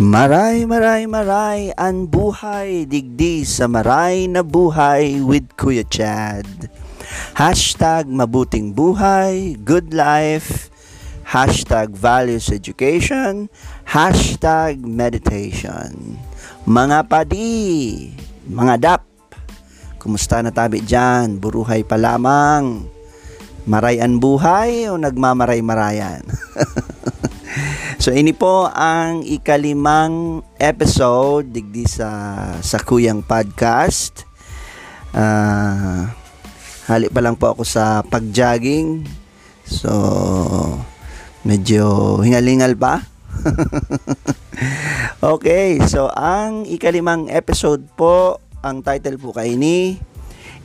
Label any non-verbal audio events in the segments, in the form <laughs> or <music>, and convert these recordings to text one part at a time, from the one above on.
Maray, maray, maray, ang buhay, digdi sa maray na buhay with Kuya Chad. Hashtag mabuting buhay, good life, hashtag values education, hashtag meditation. Mga padi, mga dap, kumusta na tabi dyan? Buruhay pa lamang. Maray ang buhay o nagmamaray-marayan? <laughs> So ini po ang ikalimang episode digdi sa sa Kuyang Podcast. Uh, hali pa lang po ako sa pag-jogging. So medyo hingalingal pa. <laughs> okay, so ang ikalimang episode po, ang title po kay ni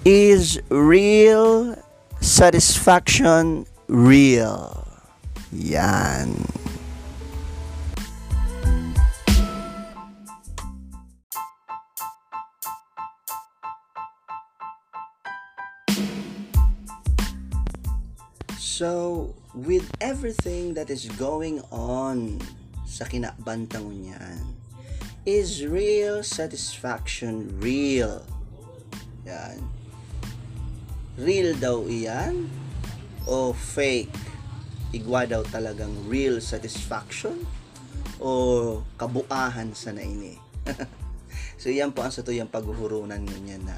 is Real Satisfaction Real. Yan. So, with everything that is going on sa kinabantangon niyan, is real satisfaction real? Yan. Real daw iyan? O fake? Igwa daw talagang real satisfaction? O kabuahan sa naini? <laughs> so, yan po ang sa tuyang paghuhurunan niya na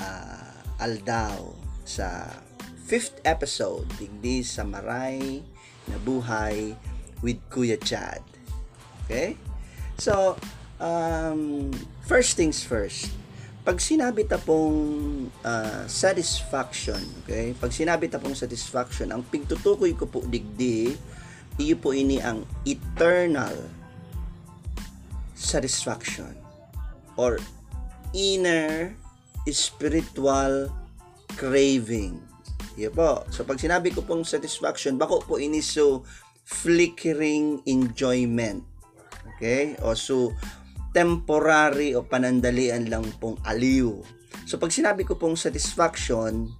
uh, aldaw sa fifth episode, Digdi sa Maray na Buhay with Kuya Chad. Okay? So, um, first things first. Pag sinabi ta pong uh, satisfaction, okay? Pag sinabi ta pong satisfaction, ang pigtutukoy ko po digdi, iyo po ini ang eternal satisfaction or inner spiritual craving Yeah po. So pag sinabi ko pong satisfaction, bako po ini so flickering enjoyment. Okay? O so temporary o panandalian lang pong aliw. So pag sinabi ko pong satisfaction,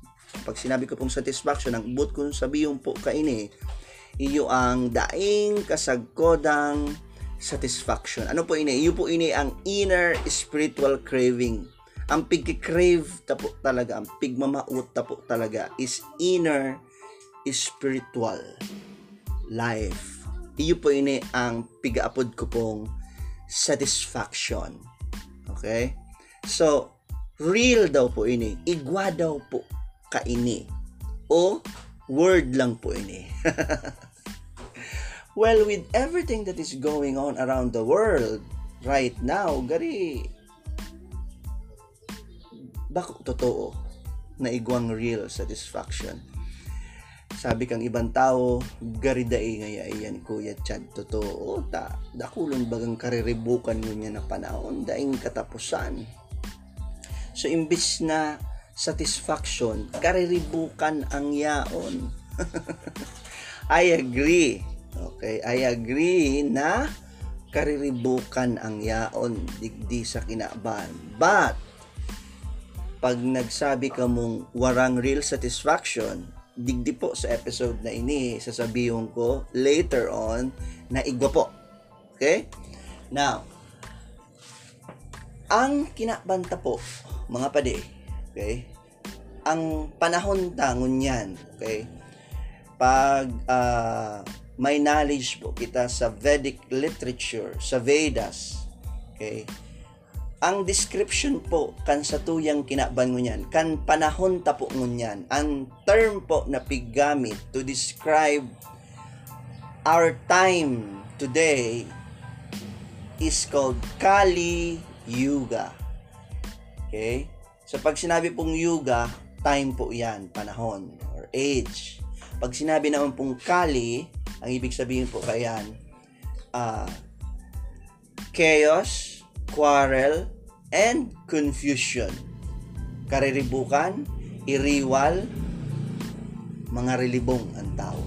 pag sinabi ko pong satisfaction, ang but kung sabihin po kaini, iyo ang daing kasagkodang satisfaction. Ano po ini? Iyo po ini ang inner spiritual craving ang pigki-crave tapo talaga, ang pigmamaut tapo talaga is inner spiritual life. Iyo po ini ang pigaapod ko pong satisfaction. Okay? So, real daw po ini. Igwa daw po ka ini. O word lang po ini. <laughs> well, with everything that is going on around the world right now, gari bako totoo na igwang real satisfaction. Sabi kang ibang tao, gariday ngaya iyan kuya Chad, totoo ta, dakulon bagang kariribukan mo niya na panahon, daing katapusan. So imbis na satisfaction, kariribukan ang yaon. <laughs> I agree. Okay, I agree na kariribukan ang yaon digdi sa kinaban. But pag nagsabi ka mong warang real satisfaction, digdi po sa episode na ini, sasabihin ko later on na igwa po. Okay? Now, ang kinabanta po, mga pade, okay? Ang panahon tangon yan, okay? Pag uh, may knowledge po kita sa Vedic literature, sa Vedas, okay? Ang description po kan sa tuyang kinaban mo niyan, kan panahon tapo niyan, ang term po na piggamit to describe our time today is called Kali Yuga. Okay? So pag sinabi pong Yuga, time po yan, panahon or age. Pag sinabi naman pong Kali, ang ibig sabihin po kayan, uh, chaos, quarrel, and confusion. Kariribukan, iriwal, mga relibong ang tao.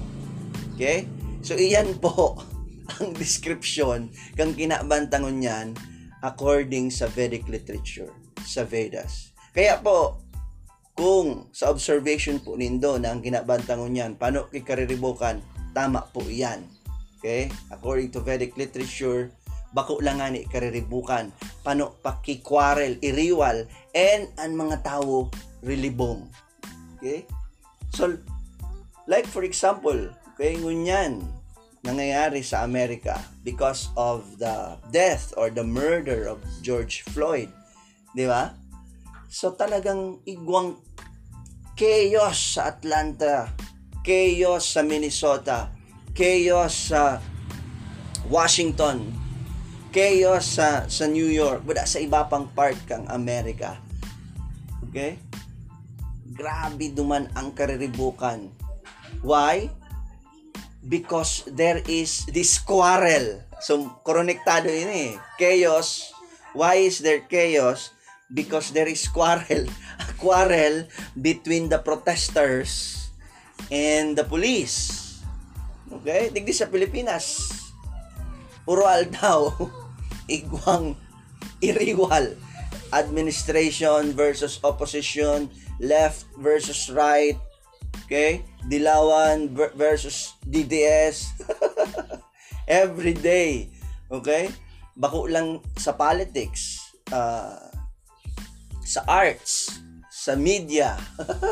Okay? So, iyan po <laughs> ang description kang kinabantangon yan according sa Vedic literature, sa Vedas. Kaya po, kung sa observation po nindo na ang kinabantangon yan, paano kikariribukan, tama po yan. Okay? According to Vedic literature, bako lang nga ni kariribukan, pano pakikwarel, iriwal, and ang mga tao rilibong. Okay? So, like for example, kaya ngunyan, nangyayari sa Amerika because of the death or the murder of George Floyd. Di ba? So talagang igwang chaos sa Atlanta, chaos sa Minnesota, chaos sa Washington, chaos sa, sa New York, wala sa iba pang part kang Amerika. Okay? Grabe duman ang kariribukan. Why? because there is this quarrel. So, konektado yun eh. Chaos. Why is there chaos? Because there is quarrel. <laughs> A quarrel between the protesters and the police. Okay? Digdi sa Pilipinas. Urual daw. <laughs> Igwang iriwal. Administration versus opposition. Left versus right. Okay? Dilawan versus DDS. <laughs> Every day. Okay? Bako lang sa politics, uh, sa arts, sa media.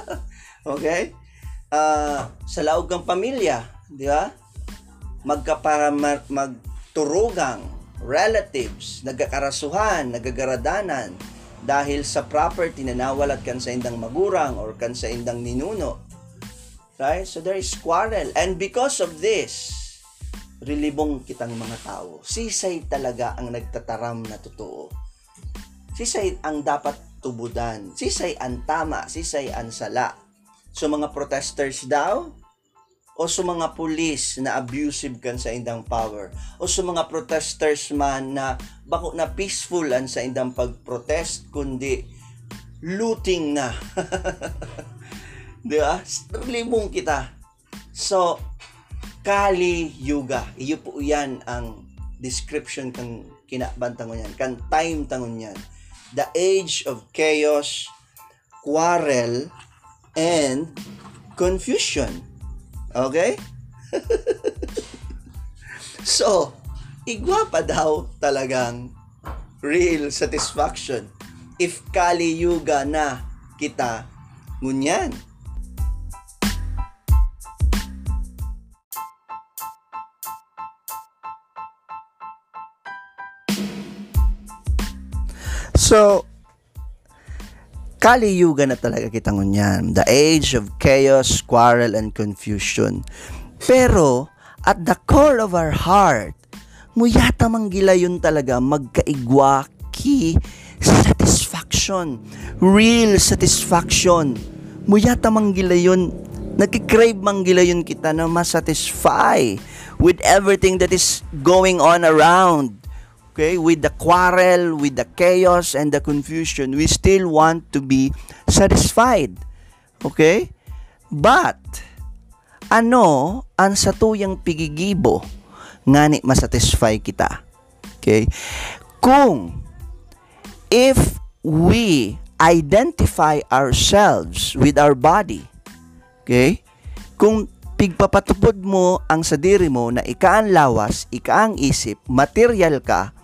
<laughs> okay? Uh, sa laog ng pamilya, di ba? Magkapara magturugang relatives, nagkakarasuhan, nagagaradanan dahil sa property na nawalat kan sa indang magurang or kan sa indang ninuno Right? So there is quarrel. And because of this, rilibong kitang mga tao. Sisay talaga ang nagtataram na totoo. Sisay ang dapat tubudan. Sisay ang tama. Sisay ang sala. So mga protesters daw, o sa mga pulis na abusive kan sa indang power o sa mga protesters man na bako na peaceful an sa indang pagprotest kundi looting na <laughs> Di ba? Limong kita. So, Kali Yuga. Iyo po yan ang description kang kinabantang yan. Kan time tangon yan. The age of chaos, quarrel, and confusion. Okay? <laughs> so, igwa pa daw talagang real satisfaction if Kali Yuga na kita ngunyan. So, kaliyugan na talaga kita ngunyan. The age of chaos, quarrel, and confusion. Pero, at the core of our heart, muyata manggila yun talaga magkaigwa ki satisfaction. Real satisfaction. Muyata manggila yun nagkikrave manggila yun kita na masatisfy with everything that is going on around okay, with the quarrel, with the chaos and the confusion, we still want to be satisfied. Okay? But, ano ang satuyang pigigibo nga ni masatisfy kita? Okay? Kung if we identify ourselves with our body, okay? Kung pigpapatupod mo ang sadiri mo na ika ang lawas, ika ang isip, material ka,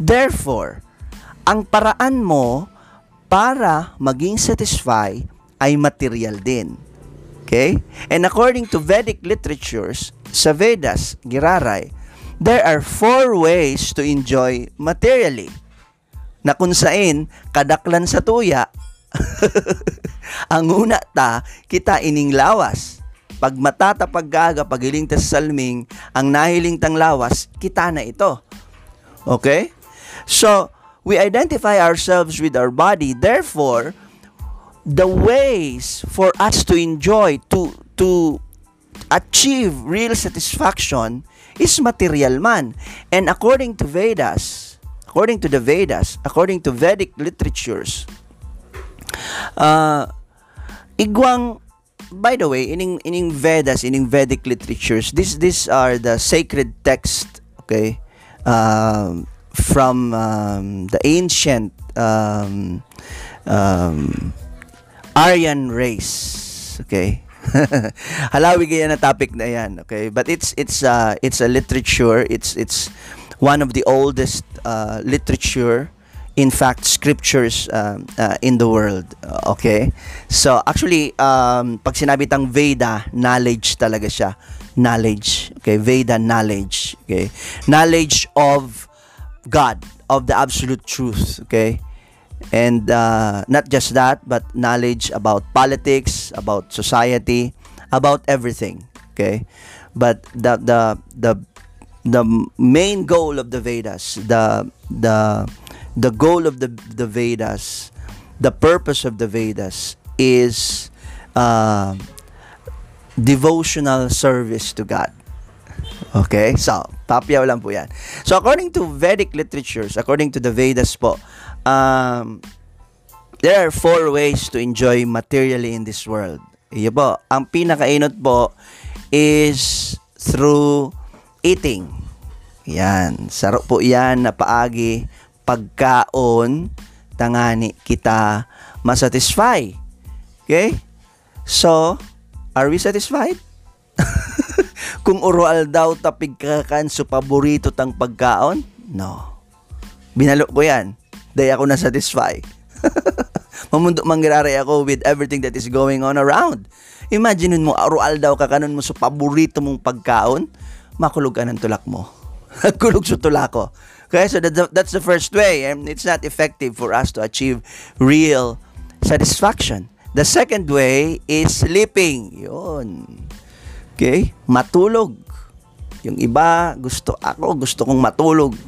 Therefore, ang paraan mo para maging satisfy ay material din. Okay? And according to Vedic literatures, sa Vedas, Giraray, there are four ways to enjoy materially. Na kung sain, kadaklan sa tuya, <laughs> ang una ta, kita ining lawas. Pag matata paggaga, pagiling ta sa salming, ang nahiling tang lawas, kita na ito. Okay? So, we identify ourselves with our body. Therefore, the ways for us to enjoy, to, to achieve real satisfaction is material man. And according to Vedas, according to the Vedas, according to Vedic literatures, uh, igwang by the way, ining ining Vedas, ining Vedic literatures, this these are the sacred text, okay? Um, from um, the ancient um, um, Aryan race. Okay? <laughs> Halawi kaya na topic na yan, okay? But it's it's uh it's a literature, it's it's one of the oldest uh, literature in fact scriptures um, uh, in the world okay so actually um, pag sinabi tang Veda knowledge talaga siya knowledge okay Veda knowledge okay. Knowledge of God of the absolute truth okay. And uh, not just that but knowledge about politics about society about everything okay. But the the the the main goal of the Vedas the the the goal of the the Vedas the purpose of the Vedas is uh, devotional service to God Okay? So, papiyaw lang po yan. So, according to Vedic literatures, according to the Vedas po, um, there are four ways to enjoy materially in this world. Iyo po. Ang pinakainot po is through eating. Yan. Saro po yan na paagi pagkaon tangani kita masatisfy. Okay? So, are we satisfied? <laughs> Kung oral daw tapig kakan so paborito tang pagkaon? No. Binalo ko yan. Dahil ako na-satisfy. <laughs> Mamundo mangyari ako with everything that is going on around. Imagine mo, oral daw kakanon mo sa paborito mong pagkaon, makulog ka ng tulak mo. <laughs> Kulog sa tulak ko. Okay, so that's the, that's the first way, and it's not effective for us to achieve real satisfaction. The second way is sleeping. Yun. Okay? Matulog. Yung iba, gusto ako, gusto kong matulog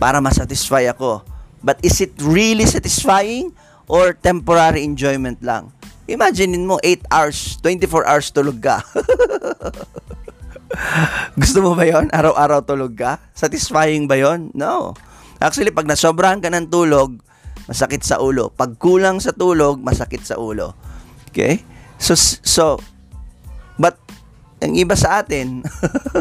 para masatisfy ako. But is it really satisfying or temporary enjoyment lang? Imagine mo 8 hours, 24 hours tulog ka. <laughs> gusto mo ba yon? Araw-araw tulog ka? Satisfying ba yon? No. Actually, pag nasobrahan ka ng tulog, masakit sa ulo. Pag kulang sa tulog, masakit sa ulo. Okay? So, so, but ang iba sa atin,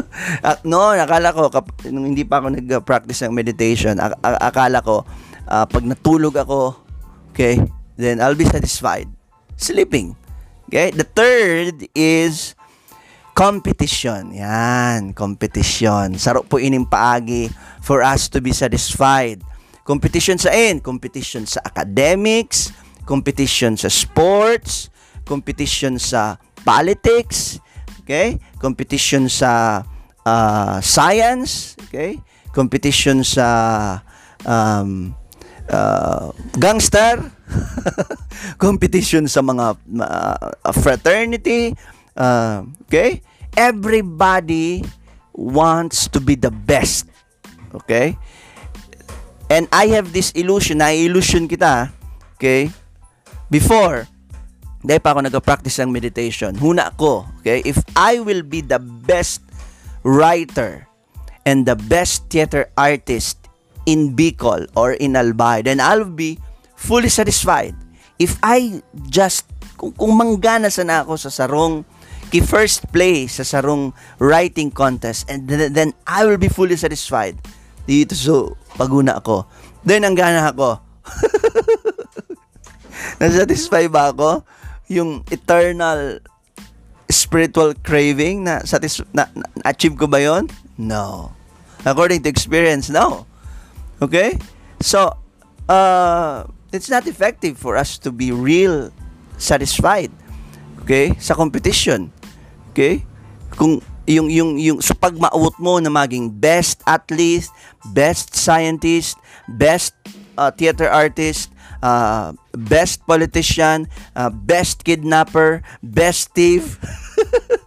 <laughs> no, akala ko, kap, nung hindi pa ako nag-practice ng meditation, ak- akala ko, uh, pag natulog ako, okay, then I'll be satisfied. Sleeping. Okay? The third is competition. Yan, competition. Saro po ining paagi for us to be satisfied. Competition sa in, competition sa academics, competition sa sports, competition sa politics, okay? Competition sa uh, science, okay? Competition sa um, uh, gangster, <laughs> competition sa mga uh, fraternity, uh, okay? Everybody wants to be the best, okay? And I have this illusion, na illusion kita, okay? Before, dahil pa ako nag-practice ng meditation. Huna ko, okay? If I will be the best writer and the best theater artist in Bicol or in Albay, then I'll be fully satisfied. If I just, kung, kung manggana sana ako sa sarong ki first place sa sarong writing contest and then, then I will be fully satisfied. Dito so paguna ako. Then ang gana ako. <laughs> Na-satisfy ba ako? yung eternal spiritual craving na, satis na, na achieve ko ba yon? No. According to experience, no. Okay? So, uh, it's not effective for us to be real satisfied. Okay? Sa competition. Okay? Kung yung yung yung sa pagmaawot mo na maging best athlete, best scientist, best uh, theater artist, uh, best politician, uh, best kidnapper, best thief,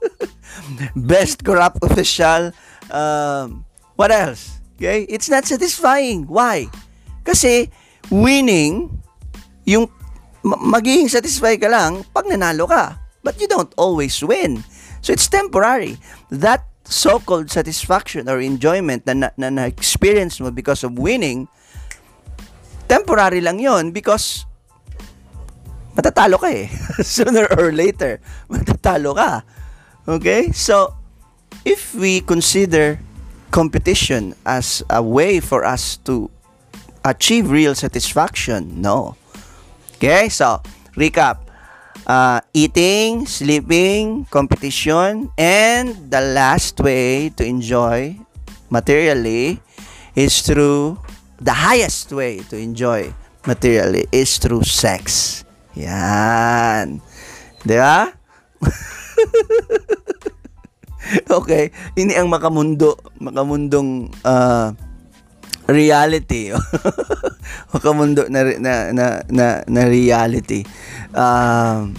<laughs> best corrupt official, um, what else? Okay? It's not satisfying. Why? Kasi winning, yung magiging satisfy ka lang pag nanalo ka. But you don't always win. So it's temporary. That so-called satisfaction or enjoyment na, na, na experience mo because of winning temporary lang yon because matatalo ka eh. <laughs> Sooner or later, matatalo ka. Okay? So, if we consider competition as a way for us to achieve real satisfaction, no. Okay? So, recap. Uh, eating, sleeping, competition, and the last way to enjoy materially is through the highest way to enjoy materially is through sex. Yan. Di ba? <laughs> okay, ini ang makamundo, makamundong uh, reality. <laughs> makamundo na na na na, na reality. Um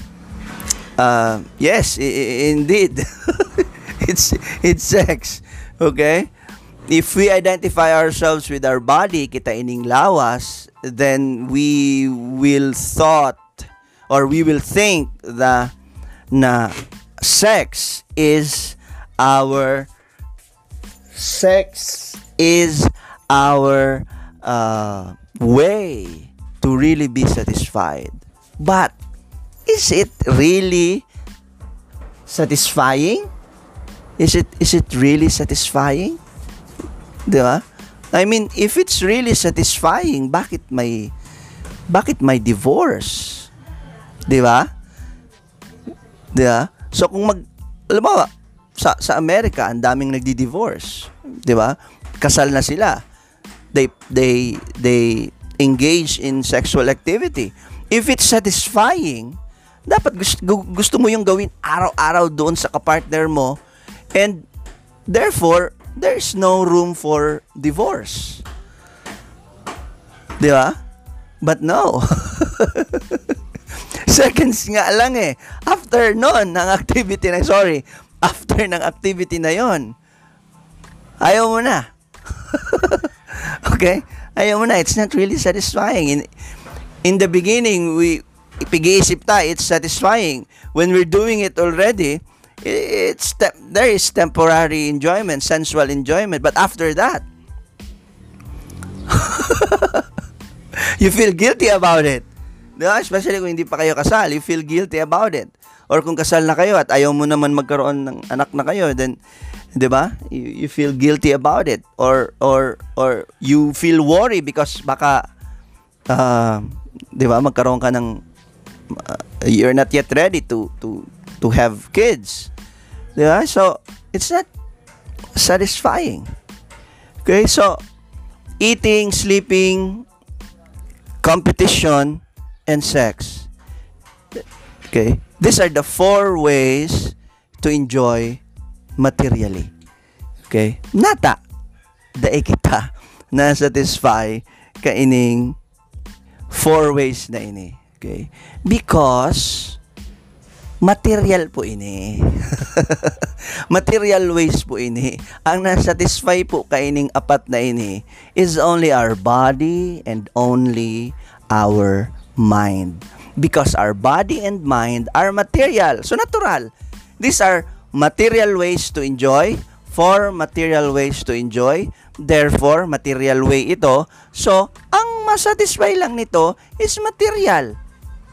uh, yes, I- indeed. <laughs> it's it's sex. Okay? If we identify ourselves with our body, kita ining lawas, then we will thought or we will think the na sex is our sex is our uh, way to really be satisfied. But is it really satisfying? Is it is it really satisfying? 'Di ba? I mean, if it's really satisfying, bakit may bakit may divorce? 'Di ba? 'Di ba? So kung mag alam mo, sa sa Amerika ang daming nagdi-divorce, 'di ba? Kasal na sila. They they they engage in sexual activity. If it's satisfying, dapat gusto, gusto mo yung gawin araw-araw doon sa kapartner mo and therefore there's no room for divorce. 'Di ba? But no. <laughs> Seconds nga lang eh. After noon, ng activity na, sorry, after ng activity na yon, ayaw mo na. <laughs> <laughs> okay? Ayaw mo na. It's not really satisfying. In, in the beginning, we, pag-iisip tayo, it's satisfying. When we're doing it already, it's te- there is temporary enjoyment, sensual enjoyment. But after that, <laughs> you feel guilty about it. Diba? Especially kung hindi pa kayo kasal, you feel guilty about it. Or kung kasal na kayo at ayaw mo naman magkaroon ng anak na kayo, then 'di ba? You, you feel guilty about it or or or you feel worry because baka uh, 'di ba magkaroon ka ng uh, you're not yet ready to to to have kids. 'Di ba? So, it's not satisfying. Okay? So, eating, sleeping, competition, and sex. Okay? These are the four ways to enjoy materially. Okay? Nata, dae kita <laughs> na satisfy kaining four ways na ini. Okay? Because material po ini. <laughs> material ways po ini. Ang nasatisfy po kaining apat na ini is only our body and only our mind. Because our body and mind are material. So natural. These are material ways to enjoy, for material ways to enjoy. Therefore, material way ito. So, ang masatisfy lang nito is material.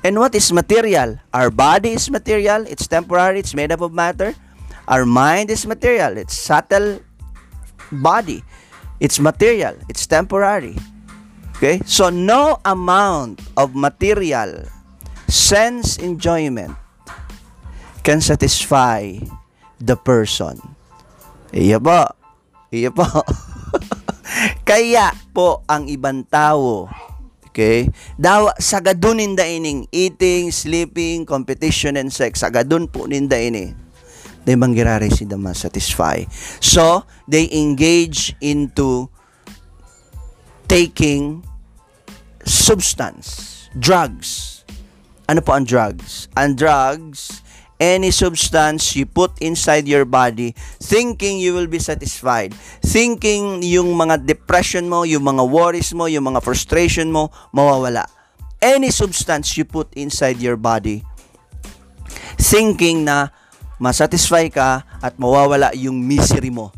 And what is material? Our body is material. It's temporary. It's made up of matter. Our mind is material. It's subtle body. It's material. It's temporary. Okay? So, no amount of material sense enjoyment can satisfy the person. Iya po. Iya po. <laughs> Kaya po ang ibang tao, okay, daw sagadun ninda ining eating, sleeping, competition, and sex. Sagadun po ninda ini. They manggirari si dama satisfy. So, they engage into taking substance, drugs. Ano po ang drugs? Ang drugs, any substance you put inside your body thinking you will be satisfied. Thinking yung mga depression mo, yung mga worries mo, yung mga frustration mo, mawawala. Any substance you put inside your body thinking na masatisfy ka at mawawala yung misery mo.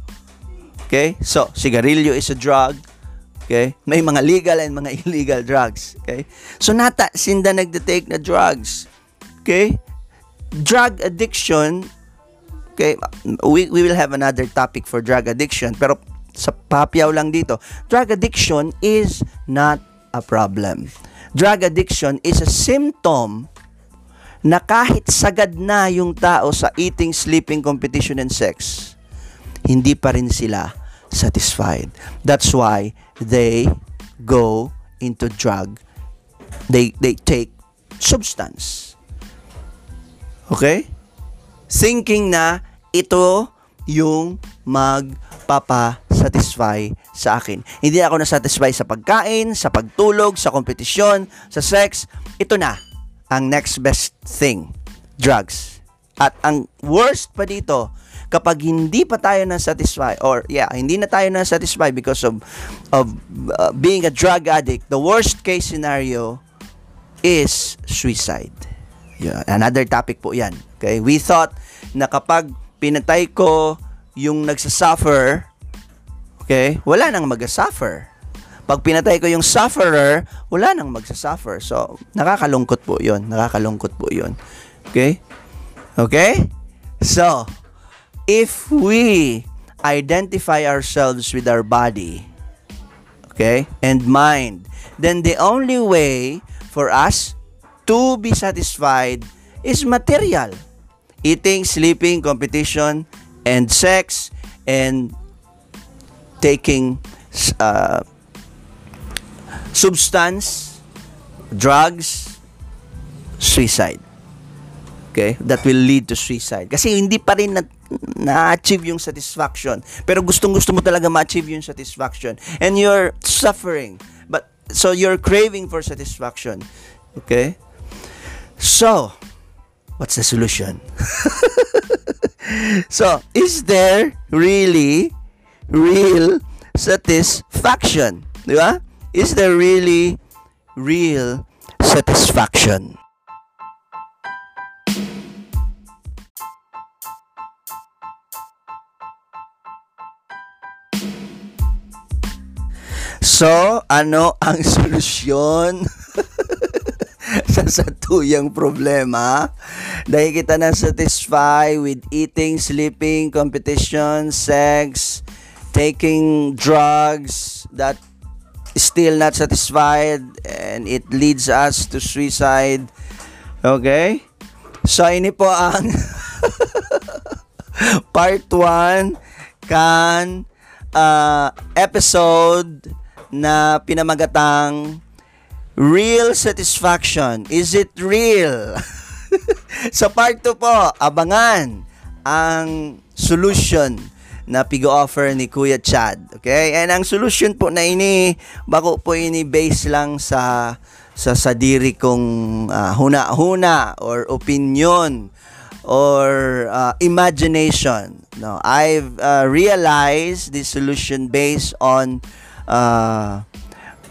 Okay? So, sigarilyo is a drug. Okay? May mga legal and mga <laughs> illegal drugs. Okay? So, nata, sinda nagde-take na drugs. Okay? Drug addiction, okay, we, we will have another topic for drug addiction, pero sa papyaw lang dito, drug addiction is not a problem. Drug addiction is a symptom na kahit sagad na yung tao sa eating, sleeping, competition, and sex, hindi pa rin sila satisfied. That's why they go into drug. They they take substance. Okay? Thinking na ito yung magpapa-satisfy sa akin. Hindi ako na-satisfy sa pagkain, sa pagtulog, sa kompetisyon, sa sex. Ito na ang next best thing. Drugs. At ang worst pa dito, kapag hindi pa tayo na satisfy or yeah, hindi na tayo na satisfy because of of uh, being a drug addict, the worst case scenario is suicide. Yeah, another topic po 'yan. Okay? We thought na kapag pinatay ko yung nagsasuffer, okay, wala nang mag-suffer. Pag pinatay ko yung sufferer, wala nang magsasuffer. So, nakakalungkot po yun. Nakakalungkot po yun. Okay? Okay? So, if we identify ourselves with our body, okay, and mind, then the only way for us to be satisfied is material. Eating, sleeping, competition, and sex, and taking uh, substance, drugs, suicide. Okay? That will lead to suicide. Kasi hindi pa rin na, na-achieve yung satisfaction. Pero gustong-gusto mo talaga ma-achieve yung satisfaction. And you're suffering. But, so you're craving for satisfaction. Okay? So, what's the solution? <laughs> so, is there really real satisfaction? Di ba? Is there really real satisfaction? So, ano ang <laughs> solusyon <laughs> sa satuyang problema? Dahil kita na satisfy with eating, sleeping, competition, sex, taking drugs that still not satisfied and it leads us to suicide. Okay? So, ini po ang <laughs> part 1 kan uh, episode na pinamagatang Real Satisfaction. Is it real? <laughs> Sa part 2 po, abangan ang solution na pigo-offer ni Kuya Chad. Okay? And ang solution po na ini, bako po ini base lang sa sa sadiri kong uh, huna-huna or opinion or uh, imagination. No, I've uh, realized this solution based on uh,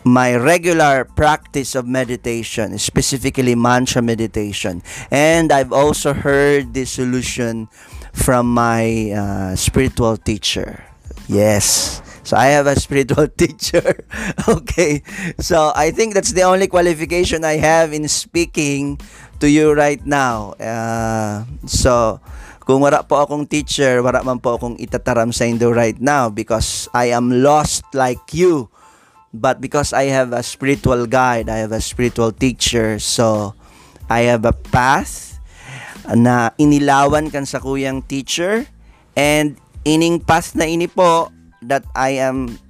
my regular practice of meditation, specifically mantra meditation. And I've also heard this solution from my uh, spiritual teacher. Yes. So I have a spiritual <laughs> teacher. okay. So I think that's the only qualification I have in speaking to you right now. Uh, so kung wala po akong teacher, wala man po akong itataram sa inyo right now because I am lost like you. But because I have a spiritual guide, I have a spiritual teacher, so I have a path na inilawan kan sa kuyang teacher and ining path na ini po that I am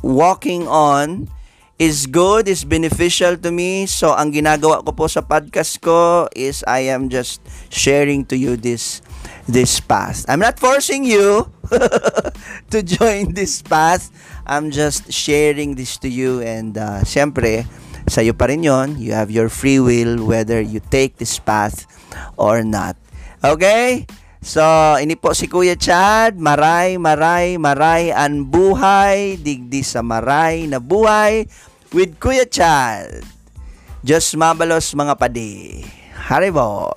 walking on is good, is beneficial to me. So, ang ginagawa ko po sa podcast ko is I am just sharing to you this this path. I'm not forcing you <laughs> to join this path. I'm just sharing this to you and uh, syempre, sa'yo pa rin yon. You have your free will whether you take this path or not. Okay? So, ini po si Kuya Chad. Maray, maray, maray ang buhay. Digdi sa maray na buhay with Kuya Chad. Just mabalos mga padi. Haribol.